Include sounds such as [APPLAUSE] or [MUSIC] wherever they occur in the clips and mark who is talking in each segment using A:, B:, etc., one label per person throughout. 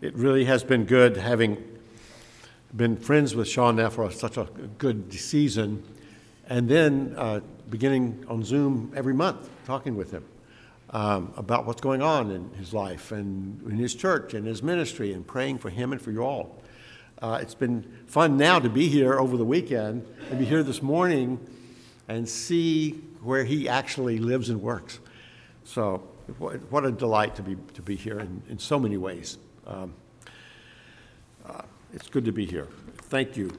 A: it really has been good having been friends with Sean now for such a good season, and then uh, beginning on Zoom every month, talking with him um, about what's going on in his life and in his church and his ministry, and praying for him and for you all. Uh, it's been fun now to be here over the weekend and be here this morning and see where he actually lives and works. So, what a delight to be, to be here in, in so many ways. Um, uh, it's good to be here. Thank you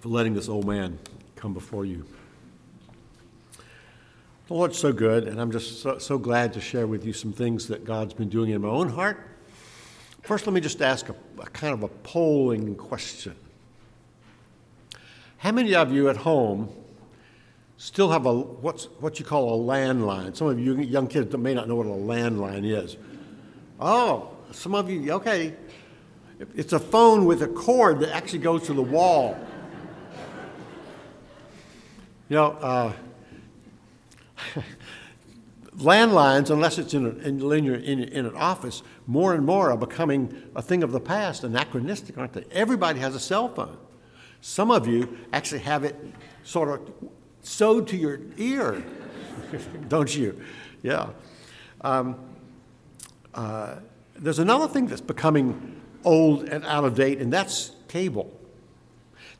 A: for letting this old man come before you. The Lord's so good, and I'm just so, so glad to share with you some things that God's been doing in my own heart. First, let me just ask a, a kind of a polling question. How many of you at home still have a what's what you call a landline? Some of you young kids may not know what a landline is. Oh, some of you, okay. It's a phone with a cord that actually goes to the wall. You know, uh, [LAUGHS] landlines, unless it's in, a, in, in, in, an office, more and more are becoming a thing of the past, anachronistic, aren't they? Everybody has a cell phone. Some of you actually have it sort of sewed to your ear, don't you? Yeah. Um, uh, there's another thing that's becoming old and out of date, and that's cable.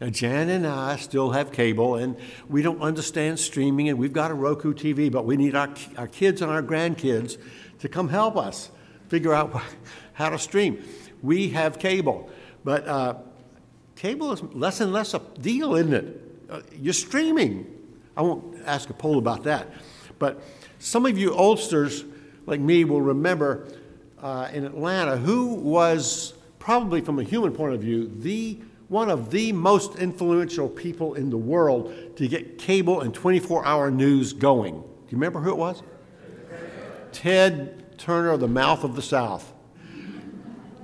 A: Now, Jan and I still have cable, and we don't understand streaming, and we've got a Roku TV, but we need our, our kids and our grandkids to come help us figure out how to stream. We have cable, but uh, cable is less and less a deal, isn't it? Uh, you're streaming. I won't ask a poll about that. But some of you oldsters, like me, will remember uh, in Atlanta who was probably, from a human point of view, the one of the most influential people in the world to get cable and 24 hour news going. Do you remember who it was? Ted Turner, the mouth of the South.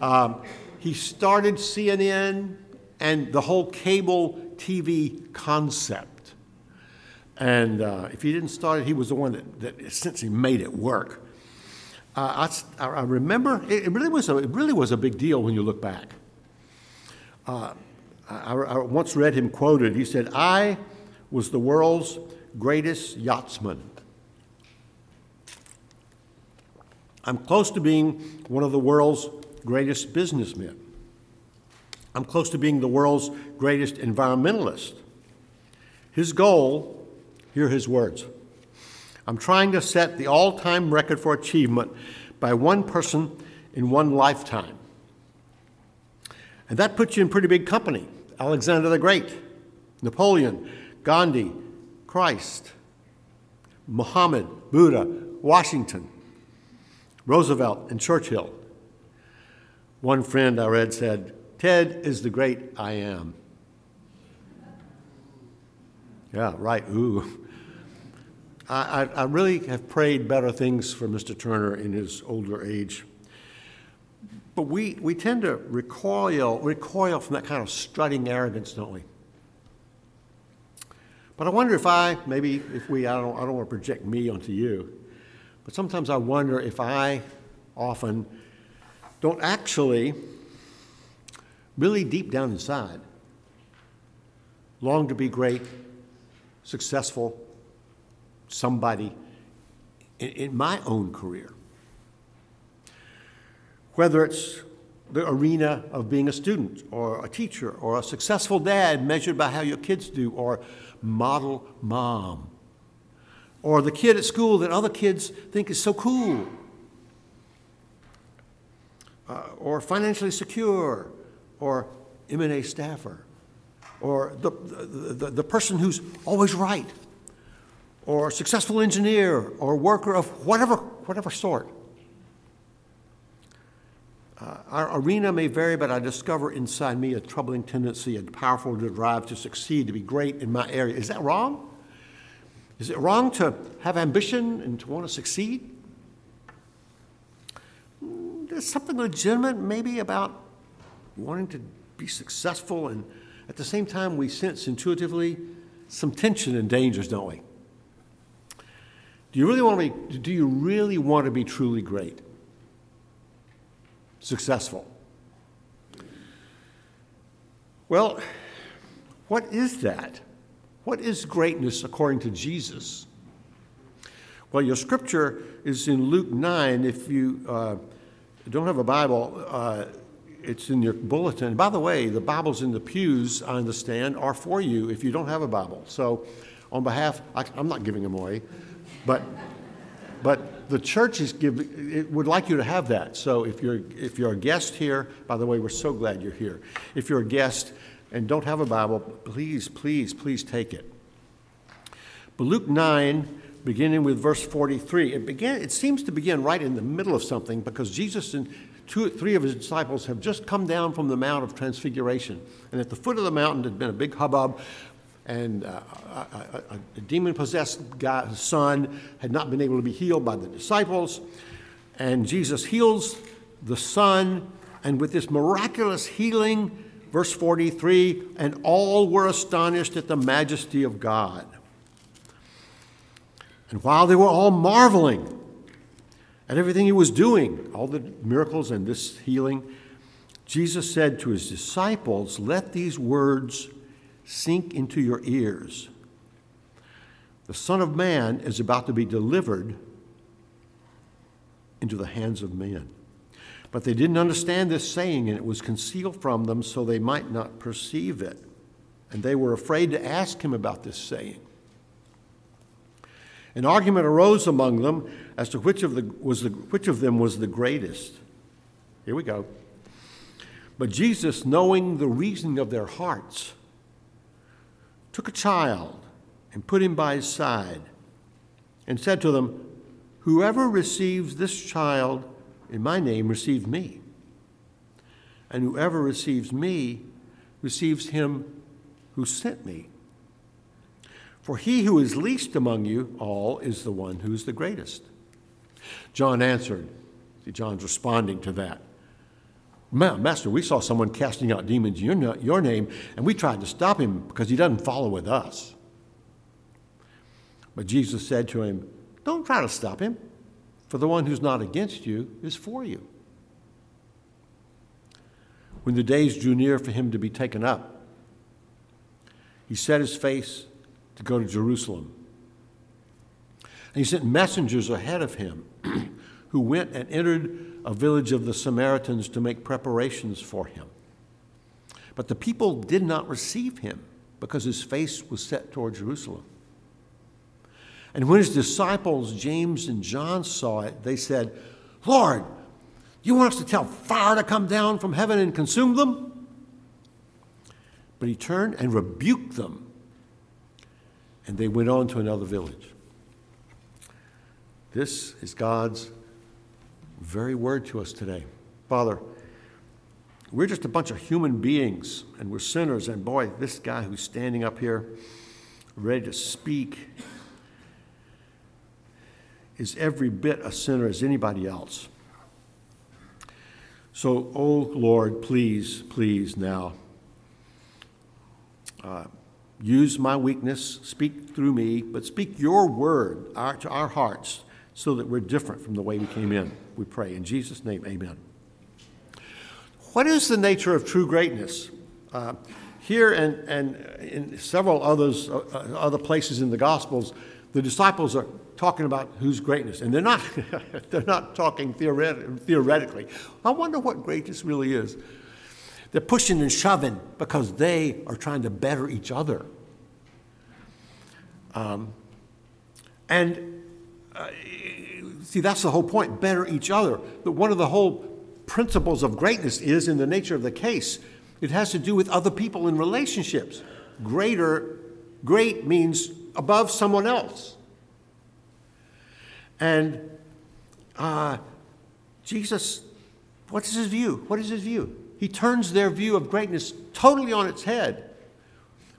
A: Um, he started CNN and the whole cable TV concept. And uh, if he didn't start it, he was the one that, that essentially made it work. Uh, I, I, remember it, really was a, it really was a big deal when you look back. Uh, I, I once read him quoted. He said, "I was the world's greatest yachtsman. I'm close to being one of the world's greatest businessmen. I'm close to being the world's greatest environmentalist. His goal, hear his words I'm trying to set the all time record for achievement by one person in one lifetime. And that puts you in pretty big company. Alexander the Great, Napoleon, Gandhi, Christ, Muhammad, Buddha, Washington, Roosevelt, and Churchill. One friend I read said, Ted is the great I am. Yeah, right. Ooh. I, I, really have prayed better things for Mr. Turner in his older age. But we, we tend to recoil, recoil from that kind of strutting arrogance, don't we? But I wonder if I, maybe if we, I don't, I don't want to project me onto you, but sometimes I wonder if I often don't actually, really deep down inside, long to be great, successful, somebody in, in my own career. Whether it's the arena of being a student or a teacher or a successful dad measured by how your kids do or model mom or the kid at school that other kids think is so cool uh, or financially secure or M&A staffer or the, the, the, person who's always right or successful engineer or worker of whatever, whatever sort. Uh, our arena may vary, but I discover inside me a troubling tendency, a powerful drive to succeed, to be great in my area. Is that wrong? Is it wrong to have ambition and to want to succeed? Hmm, there's something legitimate maybe about wanting to be successful, and at the same time, we sense intuitively some tension and dangers, don't we? Do you really want to be, do you really want to be truly great? successful. Well, what is that? What is greatness according to Jesus? Well, your scripture is in Luke 9. If you uh, don't have a Bible, uh, it's in your bulletin. By the way, the Bibles in the pews, I understand, are for you if you don't have a Bible. So, on behalf, I, am not giving them away, but but the church is give, it would like you to have that. So if you're if you're a guest here, by the way, we're so glad you're here. If you're a guest and don't have a Bible, please, please, please take it. But Luke 9, beginning with verse 43, it began. It seems to begin right in the middle of something because Jesus and two, three of his disciples have just come down from the Mount of Transfiguration. And at the foot of the mountain had been a big hubbub, and uh, a, a, a demon possessed son had not been able to be healed by the disciples. And Jesus heals the son, and with this miraculous healing, verse 43 and all were astonished at the majesty of God. And while they were all marveling, at everything he was doing, all the miracles and this healing, Jesus said to his disciples, Let these words sink into your ears. The Son of Man is about to be delivered into the hands of men. But they didn't understand this saying, and it was concealed from them so they might not perceive it. And they were afraid to ask him about this saying. An argument arose among them as to which of, the, was the, which of them was the greatest. Here we go. But Jesus, knowing the reasoning of their hearts, took a child and put him by his side and said to them, Whoever receives this child in my name receives me. And whoever receives me receives him who sent me. For he who is least among you all is the one who is the greatest. John answered, see, John's responding to that. Master, we saw someone casting out demons in your, your name, and we tried to stop him because he doesn't follow with us. But Jesus said to him, Don't try to stop him, for the one who's not against you is for you. When the days drew near for him to be taken up, he set his face to go to Jerusalem. And he sent messengers ahead of him [CLEARS THROAT] who went and entered a village of the Samaritans to make preparations for him. But the people did not receive him because his face was set toward Jerusalem. And when his disciples, James and John, saw it, they said, Lord, you want us to tell fire to come down from heaven and consume them? But he turned and rebuked them and they went on to another village. This is God's very word to us today. Father, we're just a bunch of human beings and we're sinners. And boy, this guy who's standing up here ready to speak is every bit a sinner as anybody else. So, oh Lord, please, please now. Uh, Use my weakness, speak through me, but speak your word our, to our hearts so that we're different from the way we came in. We pray. In Jesus' name, amen. What is the nature of true greatness? Uh, here and, and in several others, uh, uh other places in the Gospels, the disciples are talking about whose greatness, and they're not, [LAUGHS] they're not talking theoret- theoretically. I wonder what greatness really is. They're pushing and shoving because they are trying to better each other. Um, and uh, see, that's the whole point better each other. But one of the whole principles of greatness is in the nature of the case, it has to do with other people in relationships. Greater, great means above someone else. And uh, Jesus, what's his view? What is his view? He turns their view of greatness totally on its head.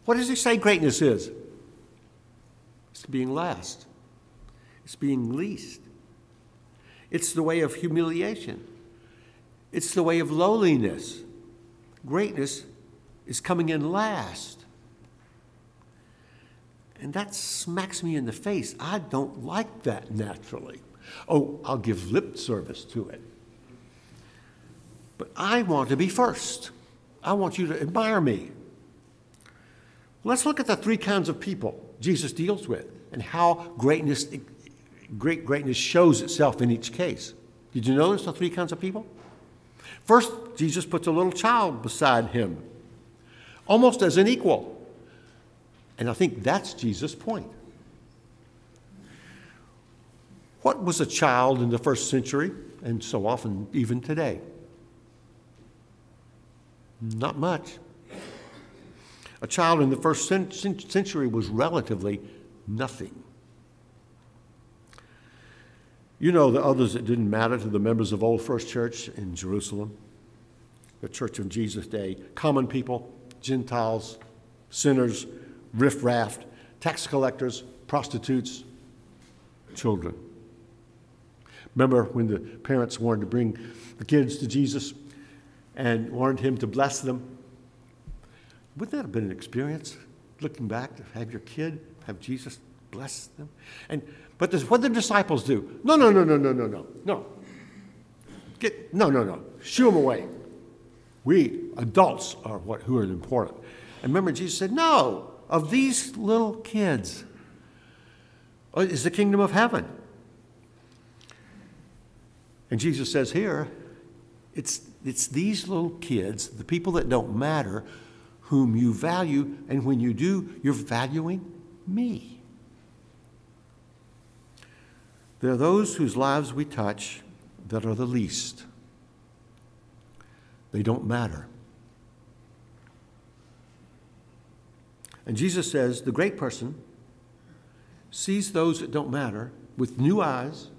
A: What does he say greatness is? It's being last, it's being least. It's the way of humiliation, it's the way of lowliness. Greatness is coming in last. And that smacks me in the face. I don't like that naturally. Oh, I'll give lip service to it. but I want to be first. I want you to admire me. Let's look at the three kinds of people Jesus deals with and how greatness, great greatness shows itself in each case. Did you notice the three kinds of people? First, Jesus puts a little child beside him, almost as an equal. And I think that's Jesus' point. What was a child in the first century, and so often even today? Not much. A child in the first century was relatively nothing. You know the others that didn't matter to the members of Old First Church in Jerusalem, the church of Jesus' day common people, Gentiles, sinners, riffraff, tax collectors, prostitutes, children. Remember when the parents wanted to bring the kids to Jesus and wanted him to bless them? Wouldn't that have been an experience, looking back, to have your kid, have Jesus bless them? And but this, what the disciples do? No, no, no, no, no, no, no, no. Get no, no, no. Shoo them away. We adults are what who are important. And remember, Jesus said, "No, of these little kids uh, is the kingdom of heaven." And Jesus says here, it's, it's these little kids, the people that don't matter, whom you value, and when you do, you're valuing me. There are those whose lives we touch that are the least. They don't matter. And Jesus says the great person sees those that don't matter with new eyes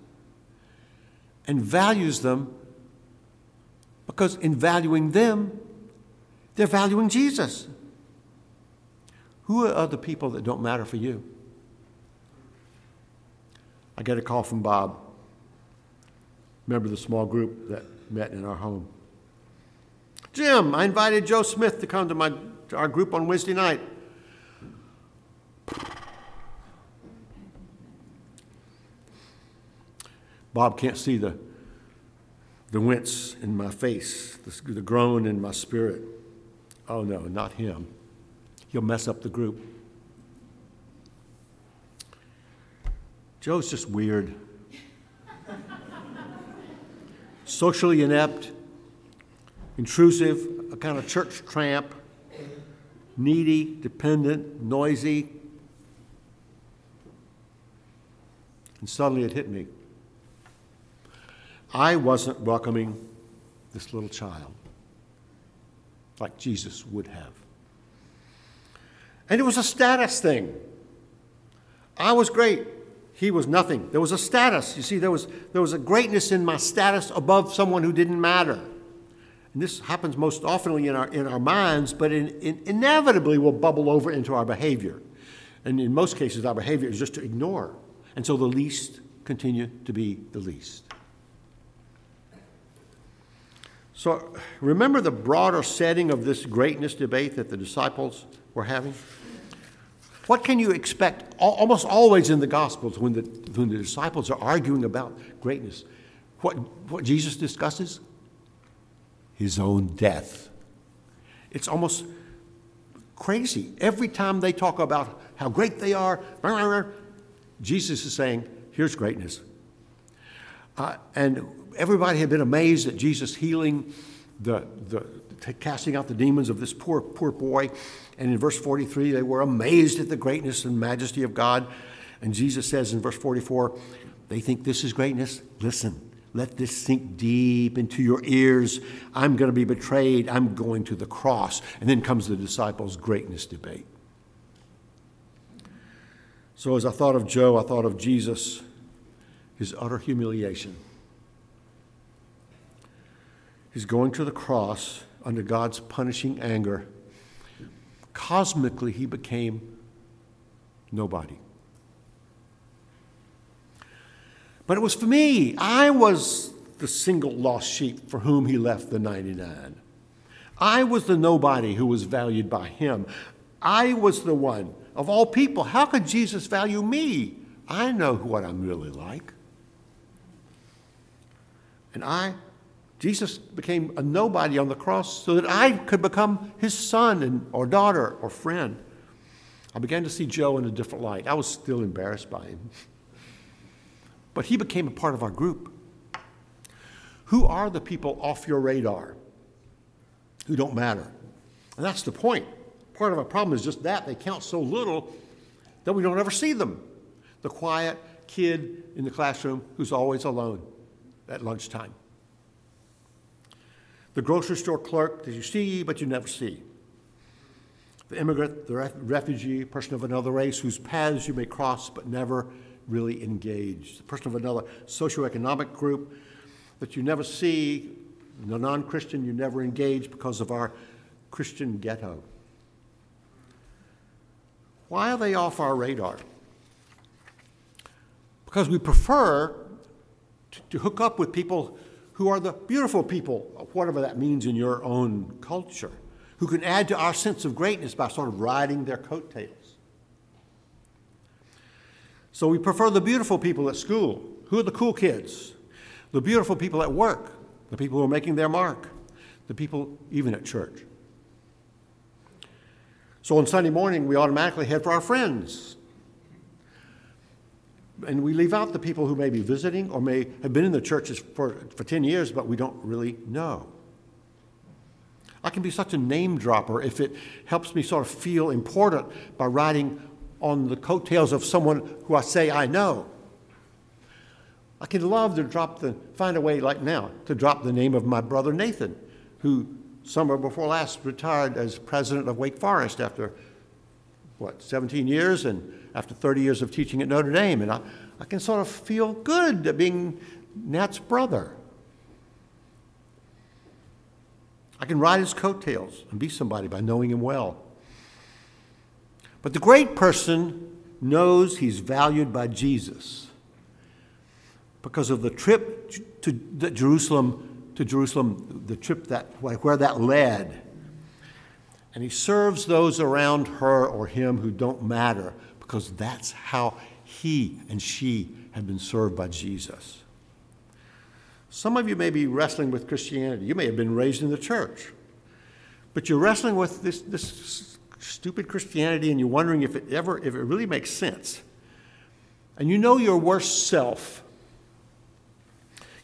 A: and values them because in valuing them, they're valuing Jesus. Who are the people that don't matter for you? I get a call from Bob, member of the small group that met in our home. Jim, I invited Joe Smith to come to, my, to our group on Wednesday night. Bob can't see the, the wince in my face, the, the groan in my spirit. Oh no, not him. He'll mess up the group. Joe's just weird. Socially inept, intrusive, a kind of church tramp, needy, dependent, noisy. And suddenly it hit me. I wasn't welcoming this little child like Jesus would have. And it was a status thing. I was great. He was nothing. There was a status. You see, there was, there was a greatness in my status above someone who didn't matter. And this happens most often in our, in our minds, but in, in, inevitably will bubble over into our behavior. And in most cases, our behavior is just to ignore. And so the least continue to be the least. So remember the broader setting of this greatness debate that the disciples were having? What can you expect almost always in the Gospels when the, when the disciples are arguing about greatness? What, what Jesus discusses? His own death. It's almost crazy. Every time they talk about how great they are, Jesus is saying, Here's greatness. Uh, and everybody had been amazed at Jesus healing the, the casting out the demons of this poor, poor boy. And in verse 43, they were amazed at the greatness and majesty of God. And Jesus says in verse 44, they think this is greatness. Listen, let this sink deep into your ears. I'm going to be betrayed. I'm going to the cross. And then comes the disciples' greatness debate. So as I thought of Joe, I thought of Jesus, his utter humiliation. He's going to the cross under God's punishing anger. Cosmically, he became nobody. But it was for me. I was the single lost sheep for whom he left the 99. I was the nobody who was valued by him. I was the one. Of all people, how could Jesus value me? I know what I'm really like. And I Jesus became a nobody on the cross so that I could become his son and, or daughter or friend. I began to see Joe in a different light. I was still embarrassed by him. [LAUGHS] But he became a part of our group. Who are the people off your radar who don't matter? And that's the point. Part of our problem is just that. They count so little that we don't ever see them. The quiet kid in the classroom who's always alone at lunchtime. The grocery store clerk that you see but you never see. The immigrant, the refugee, person of another race whose paths you may cross but never really engage. The person of another socioeconomic group that you never see, the non Christian you never engage because of our Christian ghetto. Why are they off our radar? Because we prefer to, to hook up with people who are the beautiful people, whatever that means in your own culture, who can add to our sense of greatness by sort of riding their coattails. So we prefer the beautiful people at school. Who are the cool kids? The beautiful people at work, the people who are making their mark, the people even at church. So on Sunday morning, we automatically head for our friends. And we leave out the people who may be visiting or may have been in the churches for, for 10 years, but we don't really know. I can be such a name dropper if it helps me sort of feel important by writing on the coattails of someone who I say I know. I can love to drop the, find a way like now, to drop the name of my brother Nathan, who summer before last retired as president of Wake Forest after, what, 17 years and after 30 years of teaching at Notre Dame. And I, I can sort of feel good at being Nat's brother. I can ride his coattails and be somebody by knowing him well. But the great person knows he's valued by Jesus because of the trip to Jerusalem, to Jerusalem, the trip that where that led. And he serves those around her or him who don't matter because that's how he and she have been served by Jesus. Some of you may be wrestling with Christianity. You may have been raised in the church, but you're wrestling with this, this stupid Christianity and you're wondering if it ever, if it really makes sense. And you know your worst self.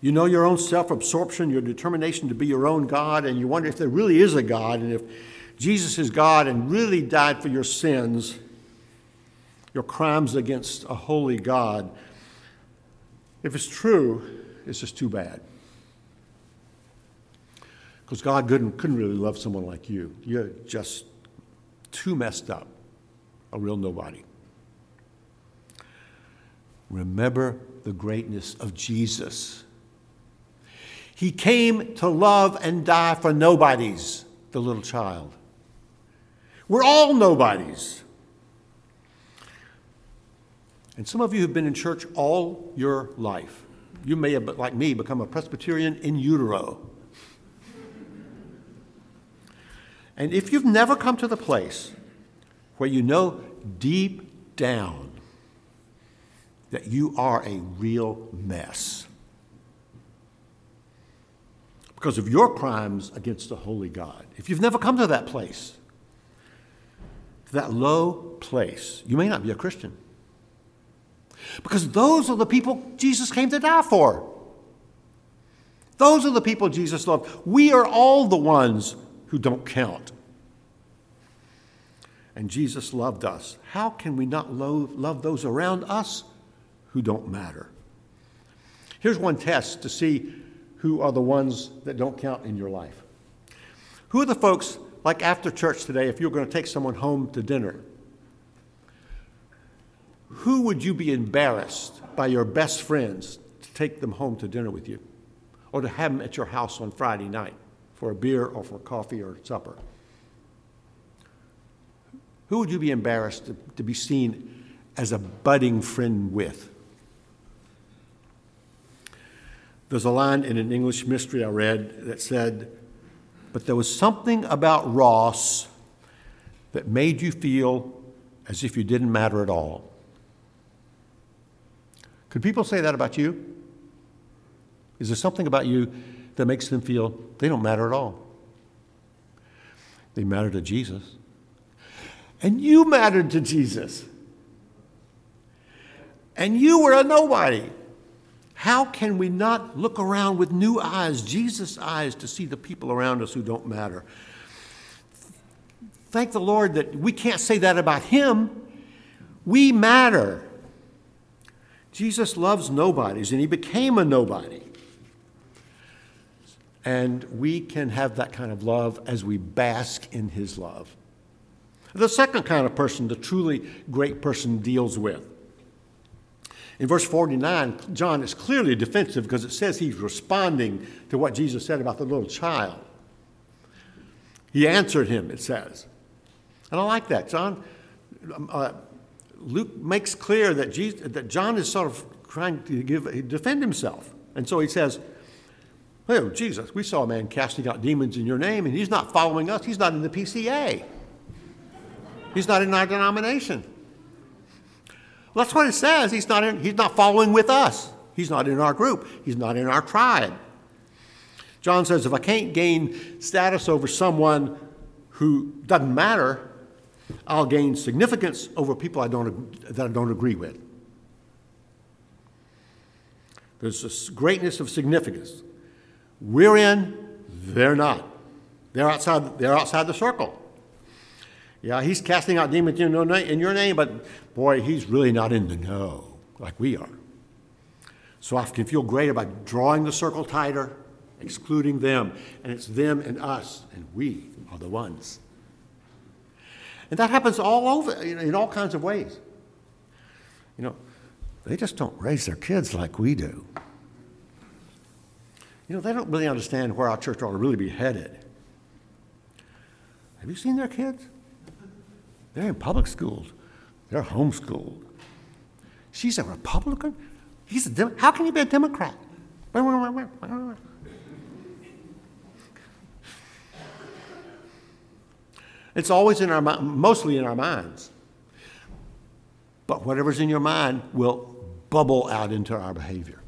A: You know your own self absorption, your determination to be your own God, and you wonder if there really is a God, and if Jesus is God and really died for your sins, your crimes against a holy God. If it's true, it's just too bad. Because God couldn't, couldn't really love someone like you. You're just too messed up, a real nobody. Remember the greatness of Jesus. He came to love and die for nobodies, the little child. We're all nobodies. And some of you have been in church all your life. You may have, like me, become a Presbyterian in utero. And if you've never come to the place where you know deep down that you are a real mess because of your crimes against the holy God, if you've never come to that place, to that low place, you may not be a Christian. Because those are the people Jesus came to die for. Those are the people Jesus loved. We are all the ones who don't count. And Jesus loved us. How can we not love, love those around us who don't matter? Here's one test to see who are the ones that don't count in your life. Who are the folks, like after church today, if you're going to take someone home to dinner, who would you be embarrassed by your best friends to take them home to dinner with you or to have them at your house on Friday night? for a beer or for coffee or supper? Who would you be embarrassed to, to be seen as a budding friend with? There's a line in an English mystery I read that said, But there was something about Ross that made you feel as if you didn't matter at all. Could people say that about you? Is there something about you that makes them feel they don't matter at all. They matter to Jesus. And you mattered to Jesus. And you were a nobody. How can we not look around with new eyes, Jesus' eyes, to see the people around us who don't matter? Thank the Lord that we can't say that about Him. We matter. Jesus loves nobodies, and He became a nobody. And we can have that kind of love as we bask in His love. The second kind of person the truly great person deals with in verse 49, John is clearly defensive because it says he's responding to what Jesus said about the little child. He answered him, it says. And I like that. John, um, uh, Luke makes clear that, Jesus, that John is sort of trying to give, defend himself. And so he says, Oh, Jesus, we saw a man casting out demons in your name, and he's not following us. He's not in the PCA. He's not in our denomination. Well, that's what it says. He's not, in, he's not following with us. He's not in our group. He's not in our tribe. John says, if I can't gain status over someone who doesn't matter, I'll gain significance over people I don't, that I don't agree with. There's this greatness of significance. We're in, they're not. They're outside, they're outside the circle. Yeah, he's casting out demons in your name, but boy, he's really not in the know like we are. So I can feel great about drawing the circle tighter, excluding them, and it's them and us, and we are the ones. And that happens all over, in all kinds of ways. You know, they just don't raise their kids like we do. You know, they don't really understand where our church ought to really be headed. Have you seen their kids? They're in public schools. They're homeschooled. She's a Republican. He's a How can you be a Democrat? It's always in our mostly in our minds. But whatever's in your mind will bubble out into our behavior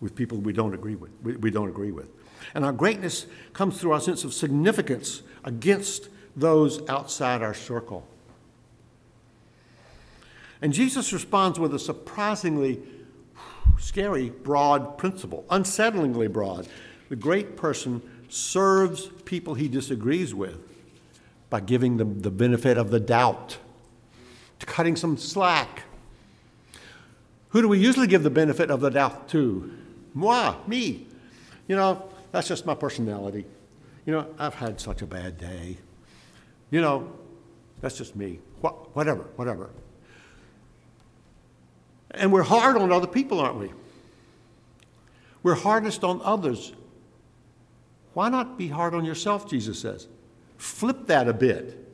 A: with people we don't agree with. We, we don't agree with. And our greatness comes through our sense of significance against those outside our circle. And Jesus responds with a surprisingly scary, broad principle, unsettlingly broad. The great person serves people he disagrees with by giving them the benefit of the doubt, to cutting some slack. Who do we usually give the benefit of the doubt to? Moi, me. You know, that's just my personality. You know, I've had such a bad day. You know, that's just me. Wh- whatever, whatever. And we're hard on other people, aren't we? We're hardest on others. Why not be hard on yourself, Jesus says? Flip that a bit.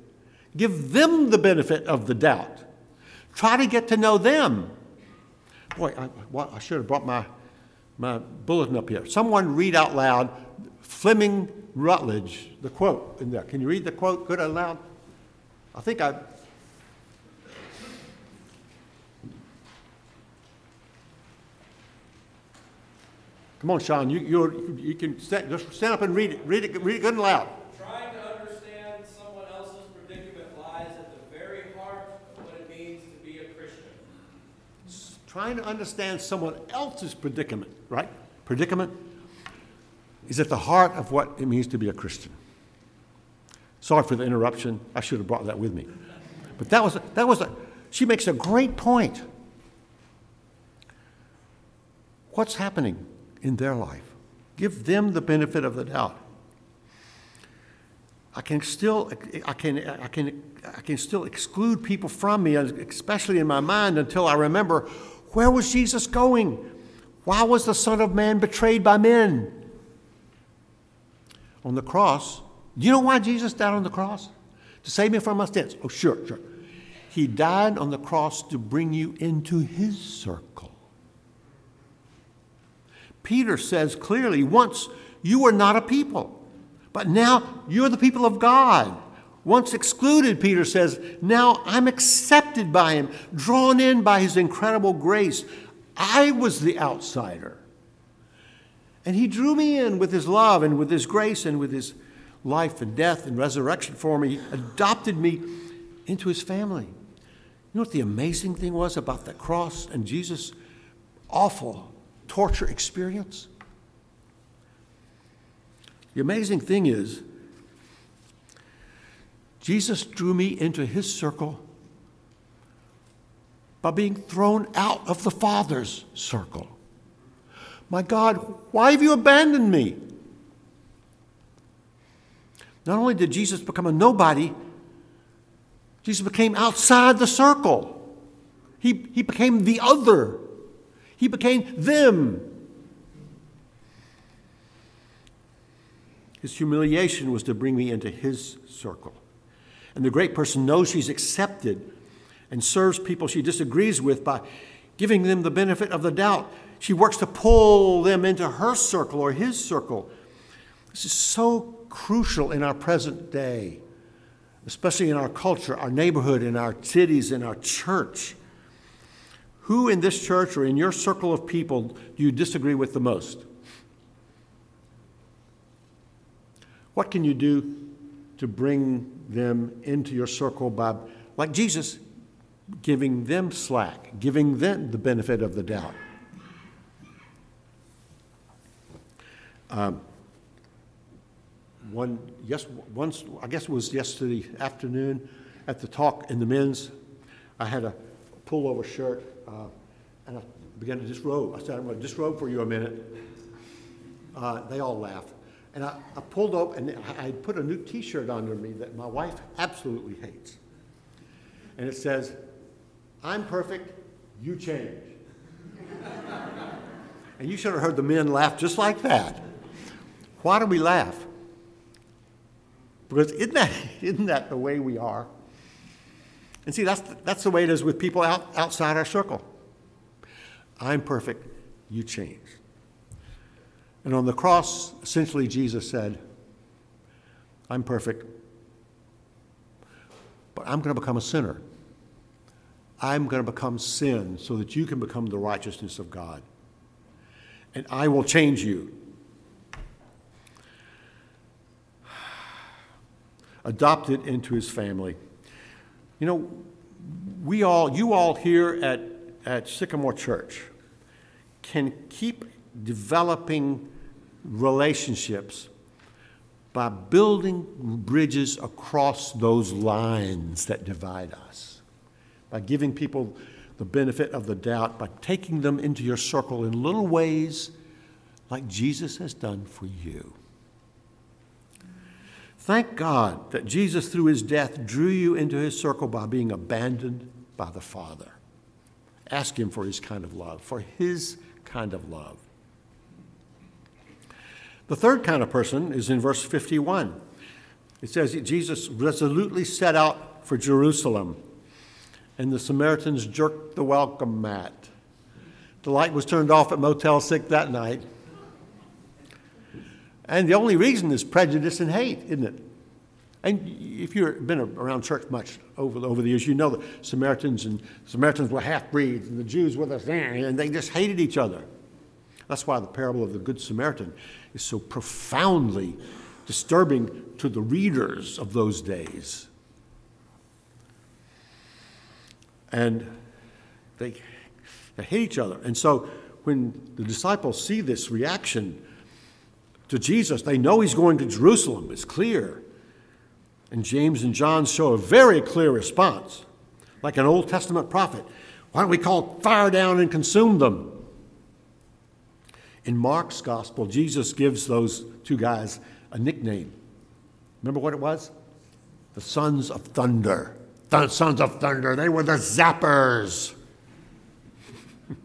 A: Give them the benefit of the doubt. Try to get to know them. Boy, I, well, I should have brought my, my bulletin up here. Someone read out loud Fleming Rutledge, the quote in there. Can you read the quote good and loud? I think I. Come on, Sean. You, you, you can stand, just stand up and read it. Read it, read it good and loud.
B: Trying to understand someone else's predicament lies at the very heart of what it means to be a Christian.
A: Trying to understand someone else's predicament, right? Predicament is at the heart of what it means to be a Christian. Sorry for the interruption. I should have brought that with me. But that was, that was a, she makes a great point. What's happening in their life? Give them the benefit of the doubt. I can still, I can, I can, I can still exclude people from me, especially in my mind, until I remember where was Jesus going? Why was the Son of Man betrayed by men? on the cross. Do you know why Jesus died on the cross? To save me from my sins. Oh, sure, sure. He died on the cross to bring you into his circle. Peter says clearly once you were not a people, but now you're the people of God. Once excluded, Peter says, now I'm accepted by him, drawn in by his incredible grace. I was the outsider. And he drew me in with his love and with his grace and with his life and death and resurrection for me, he adopted me into his family. You know what the amazing thing was about that cross and Jesus' awful torture experience? The amazing thing is, Jesus drew me into his circle by being thrown out of the Father's circle. My God, why have you abandoned me? Not only did Jesus become a nobody, Jesus became outside the circle. He, he became the other. He became them. His humiliation was to bring me into his circle. And the great person knows she's accepted and serves people she disagrees with by giving them the benefit of the doubt. She works to pull them into her circle or his circle. This is so crucial in our present day, especially in our culture, our neighborhood, in our cities, in our church. Who in this church or in your circle of people do you disagree with the most? What can you do to bring them into your circle by, like Jesus, giving them slack, giving them the benefit of the doubt? Um, one, yes, once, I guess it was yesterday afternoon at the talk in the men's, I had a pullover shirt, uh, and I began to disrobe. I said, I'm going to disrobe for you a minute. Uh, they all laughed. And I, I pulled up and I, put a new t shirt under me that my wife absolutely hates. And it says, I'm perfect, you change. [LAUGHS] and you should have heard the men laugh just like that. Why do we laugh? Because isn't that, [LAUGHS] isn't that the way we are? And see, that's, that's the way it is with people out, outside our circle. I'm perfect, you change. And on the cross, essentially, Jesus said, I'm perfect, but I'm going to become a sinner. I'm going to become sin so that you can become the righteousness of God. And I will change you. [SIGHS] Adopted into his family. You know, we all, you all here at, at Sycamore Church can keep developing relationships by building bridges across those lines that divide us, by giving people the benefit of the doubt, by taking them into your circle in little ways like Jesus has done for you. Thank God that Jesus, through his death, drew you into his circle by being abandoned by the Father. Ask him for his kind of love, for his kind of love. The third kind of person is in verse 51. It says Jesus resolutely set out for Jerusalem, and the Samaritans jerked the welcome mat. The light was turned off at Motel 6 that night. And the only reason is prejudice and hate, isn't it? And if you've been around church much over, over the years, you know that Samaritans and Samaritans were half breeds, and the Jews were the same, and they just hated each other. That's why the parable of the Good Samaritan is so profoundly disturbing to the readers of those days. And they, they hate each other. And so when the disciples see this reaction to Jesus, they know he's going to Jerusalem, it's clear. And James and John show a very clear response, like an Old Testament prophet. Why don't we call fire down and consume them? In Mark's gospel, Jesus gives those two guys a nickname. Remember what it was? The sons of thunder. The sons of thunder. They were the zappers. [LAUGHS]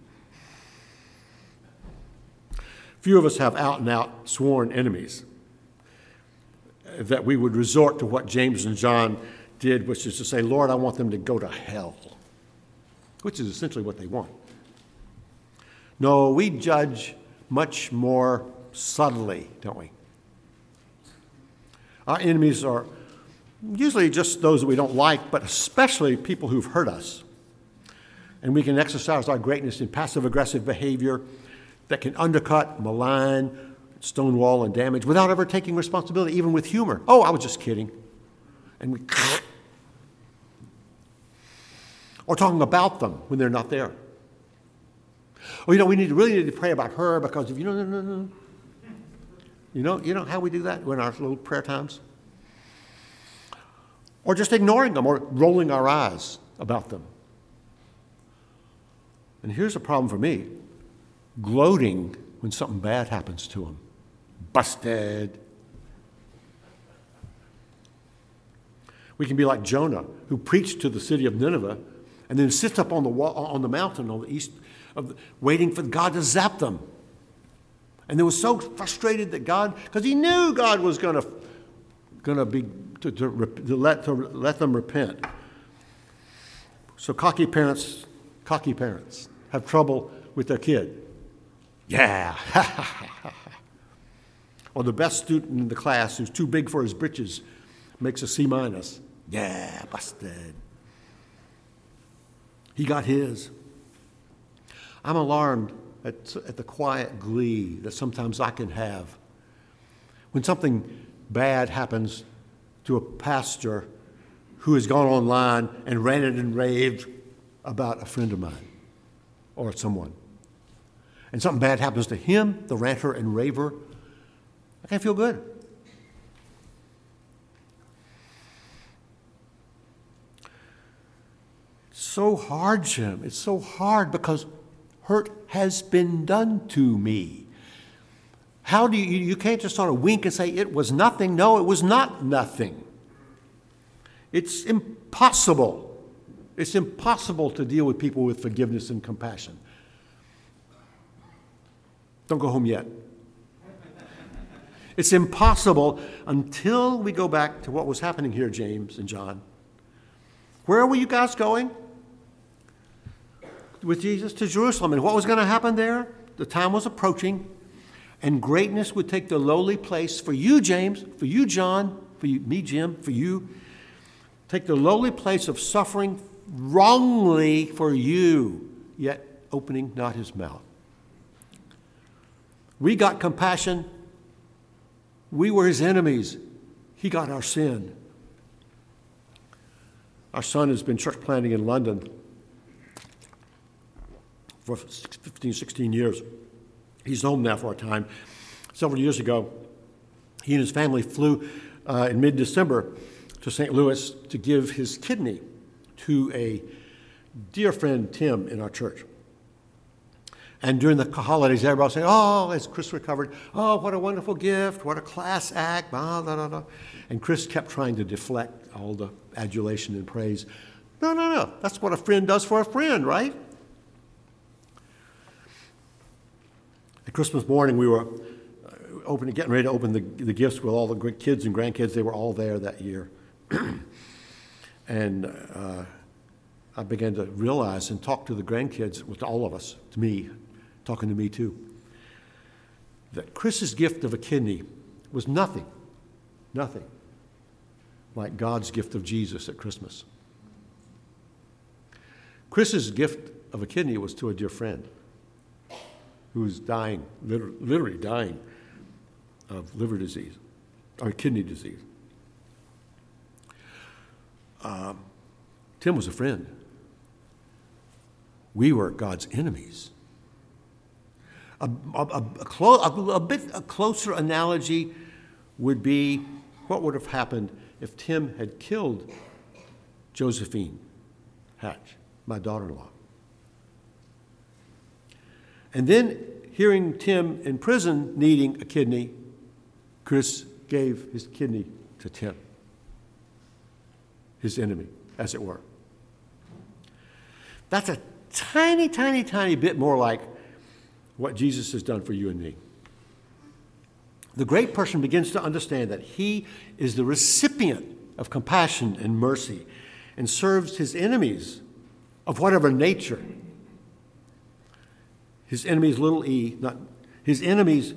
A: Few of us have out and out sworn enemies that we would resort to what James and John did, which is to say, Lord, I want them to go to hell, which is essentially what they want. No, we judge much more subtly, don't we? Our enemies are usually just those that we don't like, but especially people who've hurt us. And we can exercise our greatness in passive aggressive behavior that can undercut, malign, stonewall and damage without ever taking responsibility, even with humor. Oh, I was just kidding. And we. Or talking about them when they're not there. Or, you know, we need really need to pray about her because if you know, no, no, no. You know, you know how we do that in our little prayer times? Or just ignoring them or rolling our eyes about them. And here's a problem for me gloating when something bad happens to them. Busted. We can be like Jonah, who preached to the city of Nineveh and then sits up on the, wall, on the mountain on the east, of waiting for God to zap them. And they were so frustrated that God, because he knew God was going to going to be to, to, to, let, to let them repent. So cocky parents, cocky parents have trouble with their kid. Yeah. [LAUGHS] or the best student in the class who's too big for his britches makes a C minus. Yeah, busted. He got his. I'm alarmed at, at the quiet glee that sometimes I can have when something bad happens to a pastor who has gone online and ranted and raved about a friend of mine or someone. And something bad happens to him, the ranter and raver, I can't feel good. It's so hard, Jim. It's so hard because hurt has been done to me. How do you, you can't just sort of wink and say it was nothing. No, it was not nothing. It's impossible. It's impossible to deal with people with forgiveness and compassion. Don't go home yet. [LAUGHS] It's impossible until we go back to what was happening here, James and John. Where were you guys going? With Jesus to Jerusalem. And what was going to happen there? The time was approaching, and greatness would take the lowly place for you, James, for you, John, for you, me, Jim, for you. Take the lowly place of suffering wrongly for you, yet opening not his mouth. We got compassion. We were his enemies. He got our sin. Our son has been church planting in London for 15, 16 years. He's home now for a time. Several years ago, he and his family flew uh, in mid December to St. Louis to give his kidney to a dear friend, Tim, in our church. And during the holidays, everybody was saying, Oh, as Chris recovered, oh, what a wonderful gift, what a class act, blah, blah, blah, blah. And Chris kept trying to deflect all the adulation and praise. No, no, no. That's what a friend does for a friend, right? Christmas morning, we were uh, opening, getting ready to open the, the gifts with all the kids and grandkids. They were all there that year. [CLEARS THROAT] and uh, I began to realize and talk to the grandkids, with all of us, to me, talking to me too, that Chris's gift of a kidney was nothing, nothing like God's gift of Jesus at Christmas. Chris's gift of a kidney was to a dear friend who's dying, literally dying of liver disease or kidney disease. Um, Tim was a friend. We were God's enemies. A, a, a, clo- a, bit a closer analogy would be what would have happened if Tim had killed Josephine Hatch, my daughter in law. And then, hearing Tim in prison needing a kidney, Chris gave his kidney to Tim, his enemy, as it were. That's a tiny, tiny, tiny bit more like what Jesus has done for you and me. The great person begins to understand that he is the recipient of compassion and mercy and serves his enemies of whatever nature his enemies, little e, not his enemies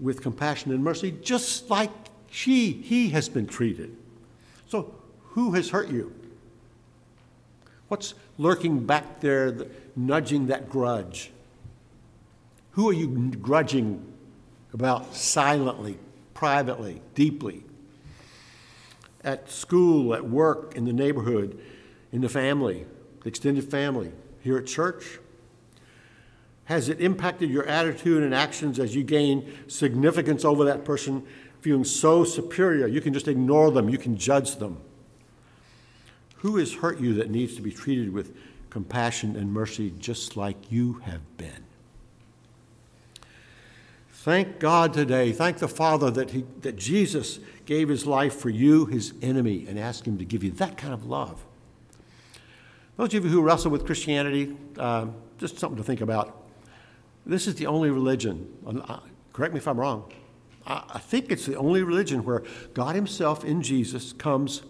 A: with compassion and mercy, just like she, he has been treated. So, who has hurt you? What's lurking back there, nudging that grudge? Who are you grudging? about silently, privately, deeply, at school, at work, in the neighborhood, in the family, the extended family, here at church? Has it impacted your attitude and actions as you gain significance over that person, feeling so superior you can just ignore them, you can judge them? Who has hurt you that needs to be treated with compassion and mercy just like you have been? Thank God today. Thank the Father that, he, that Jesus gave his life for you, his enemy, and asked him to give you that kind of love. Those of you who wrestle with Christianity, uh, just something to think about. This is the only religion, correct me if I'm wrong, I think it's the only religion where God Himself in Jesus comes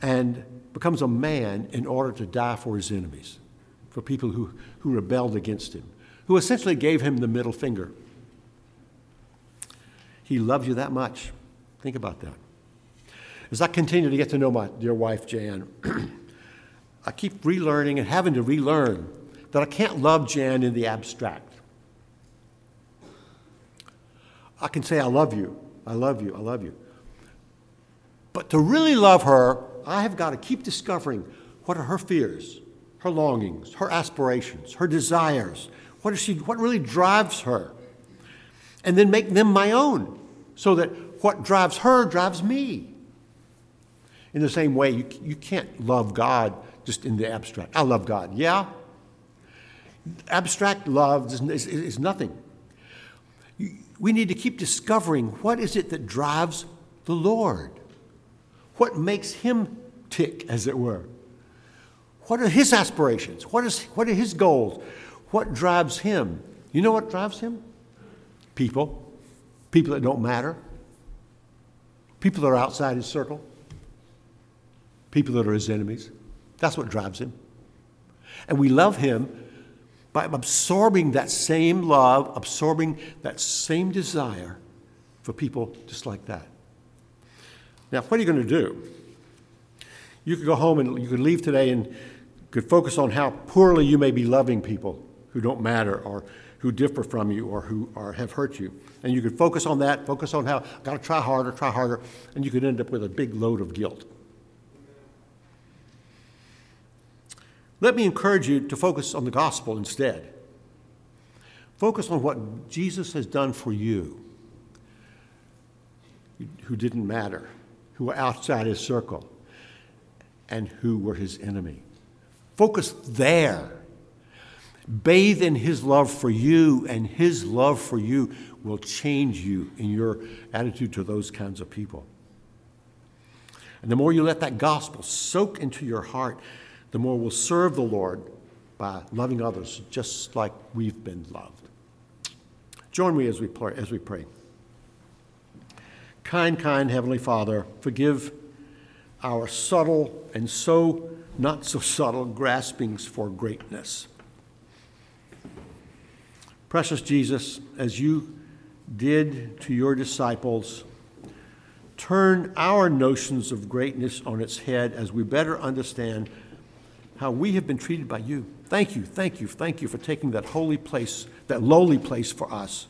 A: and becomes a man in order to die for His enemies, for people who, who rebelled against Him, who essentially gave Him the middle finger. He loves you that much. Think about that. As I continue to get to know my dear wife, Jan, [CLEARS THROAT] I keep relearning and having to relearn that I can't love Jan in the abstract. I can say, I love you, I love you, I love you. But to really love her, I have got to keep discovering what are her fears, her longings, her aspirations, her desires. What, is she, what really drives her? And then make them my own so that what drives her drives me. In the same way, you, you can't love God just in the abstract. I love God. Yeah? Abstract love is, is, nothing. We need to keep discovering what is it that drives the Lord? What makes him tick, as it were? What are his aspirations? What, is, what are his goals? What drives him? You know what drives him? People. People that don't matter. People that are outside his circle. People that are his enemies. That's what drives him. And we love him by absorbing that same love, absorbing that same desire for people just like that. Now, what are you going to do? You could go home and you could leave today and could focus on how poorly you may be loving people who don't matter or who differ from you or who have hurt you. And you could focus on that, focus on how, I've got to try harder, try harder, and you could end up with a big load of guilt. Let me encourage you to focus on the gospel instead. Focus on what Jesus has done for you, who didn't matter, who were outside his circle, and who were his enemy. Focus there. Bathe in his love for you, and his love for you will change you in your attitude to those kinds of people. And the more you let that gospel soak into your heart, the more we'll serve the Lord by loving others just like we've been loved. Join me as we pray. As we pray. Kind, kind Heavenly Father, forgive our subtle and so not so subtle graspings for greatness. Precious Jesus, as you did to your disciples, turn our notions of greatness on its head as we better understand how we have been treated by you. Thank you, thank you, thank you for taking that holy place, that lowly place for us,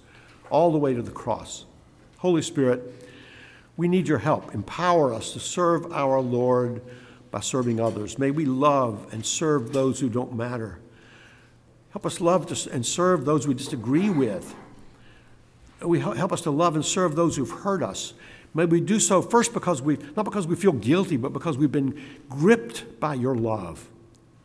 A: all the way to the cross. Holy Spirit, we need your help. Empower us to serve our Lord by serving others. May we love and serve those who don't matter. Help us love and serve those we disagree with. We help us to love and serve those who've hurt us. May we do so first because we, not because we feel guilty, but because we've been gripped by your love.